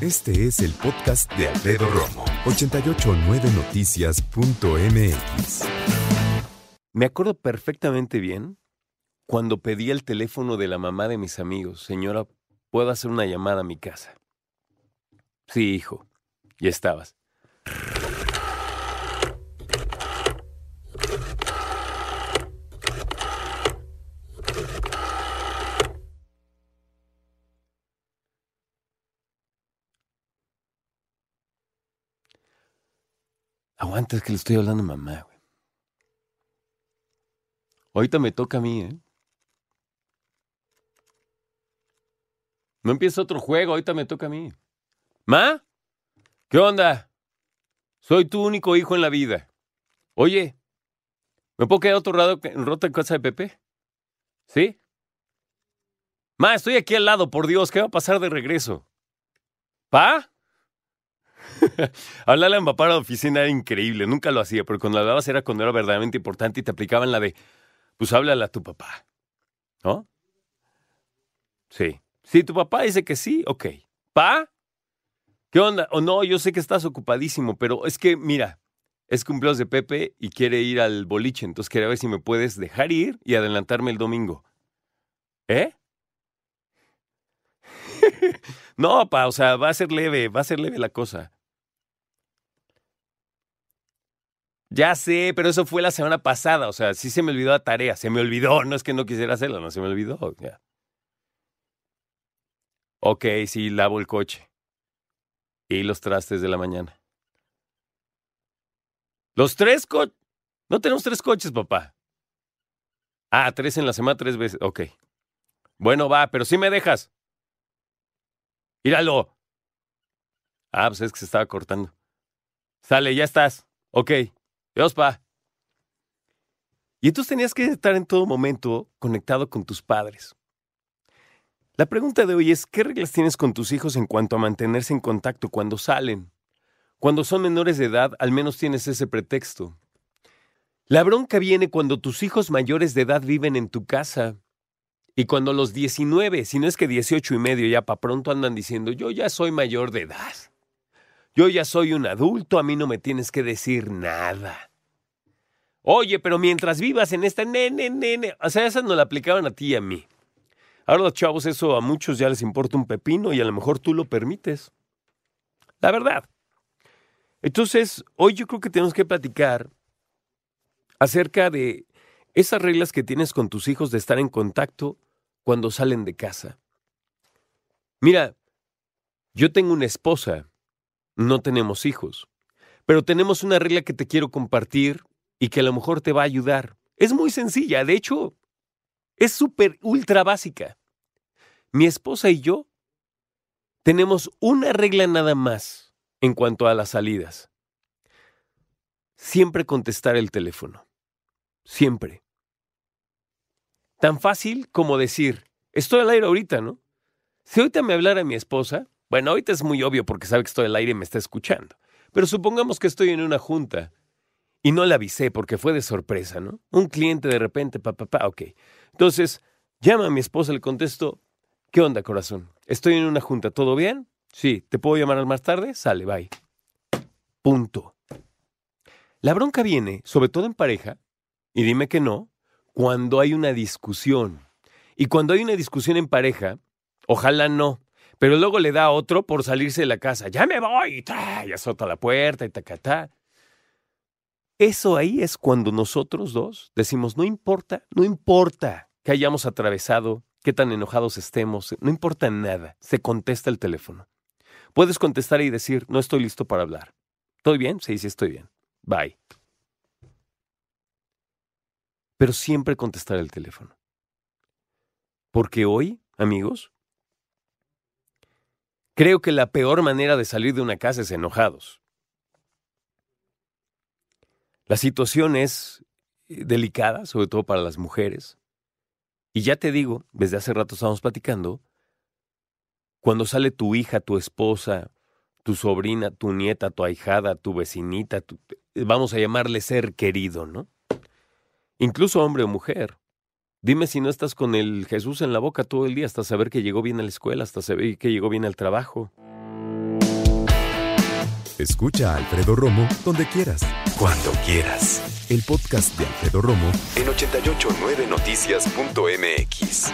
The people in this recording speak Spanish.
Este es el podcast de Alfredo Romo, 889noticias.mx. Me acuerdo perfectamente bien cuando pedí el teléfono de la mamá de mis amigos. Señora, ¿puedo hacer una llamada a mi casa? Sí, hijo, ya estabas. Aguanta, es que le estoy hablando a mamá, güey. Ahorita me toca a mí, ¿eh? No empieza otro juego, ahorita me toca a mí. ¿Ma? ¿Qué onda? Soy tu único hijo en la vida. Oye, ¿me puedo quedar otro rato rota en casa de Pepe? ¿Sí? Ma, estoy aquí al lado, por Dios, ¿qué va a pasar de regreso? ¿Pa? Hablarle a mi papá a la oficina era increíble, nunca lo hacía, pero cuando hablabas era cuando era verdaderamente importante y te aplicaban la de, pues háblale a tu papá, ¿no? Sí. Si tu papá dice que sí, ok. ¿Pa? ¿Qué onda? O no, yo sé que estás ocupadísimo, pero es que, mira, es cumpleaños de Pepe y quiere ir al boliche, entonces quería ver si me puedes dejar ir y adelantarme el domingo. ¿Eh? no, pa, o sea, va a ser leve, va a ser leve la cosa. Ya sé, pero eso fue la semana pasada, o sea, sí se me olvidó la tarea, se me olvidó, no es que no quisiera hacerlo, no se me olvidó. Ya. Ok, sí, lavo el coche. Y los trastes de la mañana. Los tres coches. No tenemos tres coches, papá. Ah, tres en la semana, tres veces. Ok. Bueno, va, pero sí me dejas. Míralo. Ah, pues es que se estaba cortando. Sale, ya estás. Ok. Dios, pa. Y entonces tenías que estar en todo momento conectado con tus padres. La pregunta de hoy es, ¿qué reglas tienes con tus hijos en cuanto a mantenerse en contacto cuando salen? Cuando son menores de edad, al menos tienes ese pretexto. La bronca viene cuando tus hijos mayores de edad viven en tu casa. Y cuando los 19, si no es que 18 y medio ya para pronto andan diciendo, yo ya soy mayor de edad. Yo ya soy un adulto, a mí no me tienes que decir nada. Oye, pero mientras vivas en esta nene, nene, o sea, esa no la aplicaban a ti y a mí. Ahora los chavos, eso a muchos ya les importa un pepino y a lo mejor tú lo permites. La verdad. Entonces, hoy yo creo que tenemos que platicar acerca de esas reglas que tienes con tus hijos de estar en contacto cuando salen de casa. Mira, yo tengo una esposa, no tenemos hijos, pero tenemos una regla que te quiero compartir y que a lo mejor te va a ayudar. Es muy sencilla, de hecho, es súper ultra básica. Mi esposa y yo tenemos una regla nada más en cuanto a las salidas. Siempre contestar el teléfono. Siempre. Tan fácil como decir, estoy al aire ahorita, ¿no? Si ahorita me hablara mi esposa, bueno, ahorita es muy obvio porque sabe que estoy al aire y me está escuchando. Pero supongamos que estoy en una junta y no la avisé porque fue de sorpresa, ¿no? Un cliente de repente, papá, pa, pa, ok. Entonces, llama a mi esposa, le contesto, ¿Qué onda, corazón? Estoy en una junta, ¿todo bien? Sí, ¿te puedo llamar más tarde? Sale, bye. Punto. La bronca viene, sobre todo en pareja, y dime que no, cuando hay una discusión. Y cuando hay una discusión en pareja, ojalá no, pero luego le da a otro por salirse de la casa. Ya me voy, y, azota la puerta y tacatá. Eso ahí es cuando nosotros dos decimos, no importa, no importa que hayamos atravesado qué tan enojados estemos, no importa nada, se contesta el teléfono. Puedes contestar y decir, no estoy listo para hablar. ¿Estoy bien? Sí, sí, estoy bien. Bye. Pero siempre contestar el teléfono. Porque hoy, amigos, Creo que la peor manera de salir de una casa es enojados. La situación es eh, delicada, sobre todo para las mujeres. Y ya te digo, desde hace rato estamos platicando, cuando sale tu hija, tu esposa, tu sobrina, tu nieta, tu ahijada, tu vecinita, vamos a llamarle ser querido, ¿no? Incluso hombre o mujer. Dime si no estás con el Jesús en la boca todo el día hasta saber que llegó bien a la escuela, hasta saber que llegó bien al trabajo. Escucha a Alfredo Romo donde quieras. Cuando quieras. El podcast de Alfredo Romo en 889noticias.mx.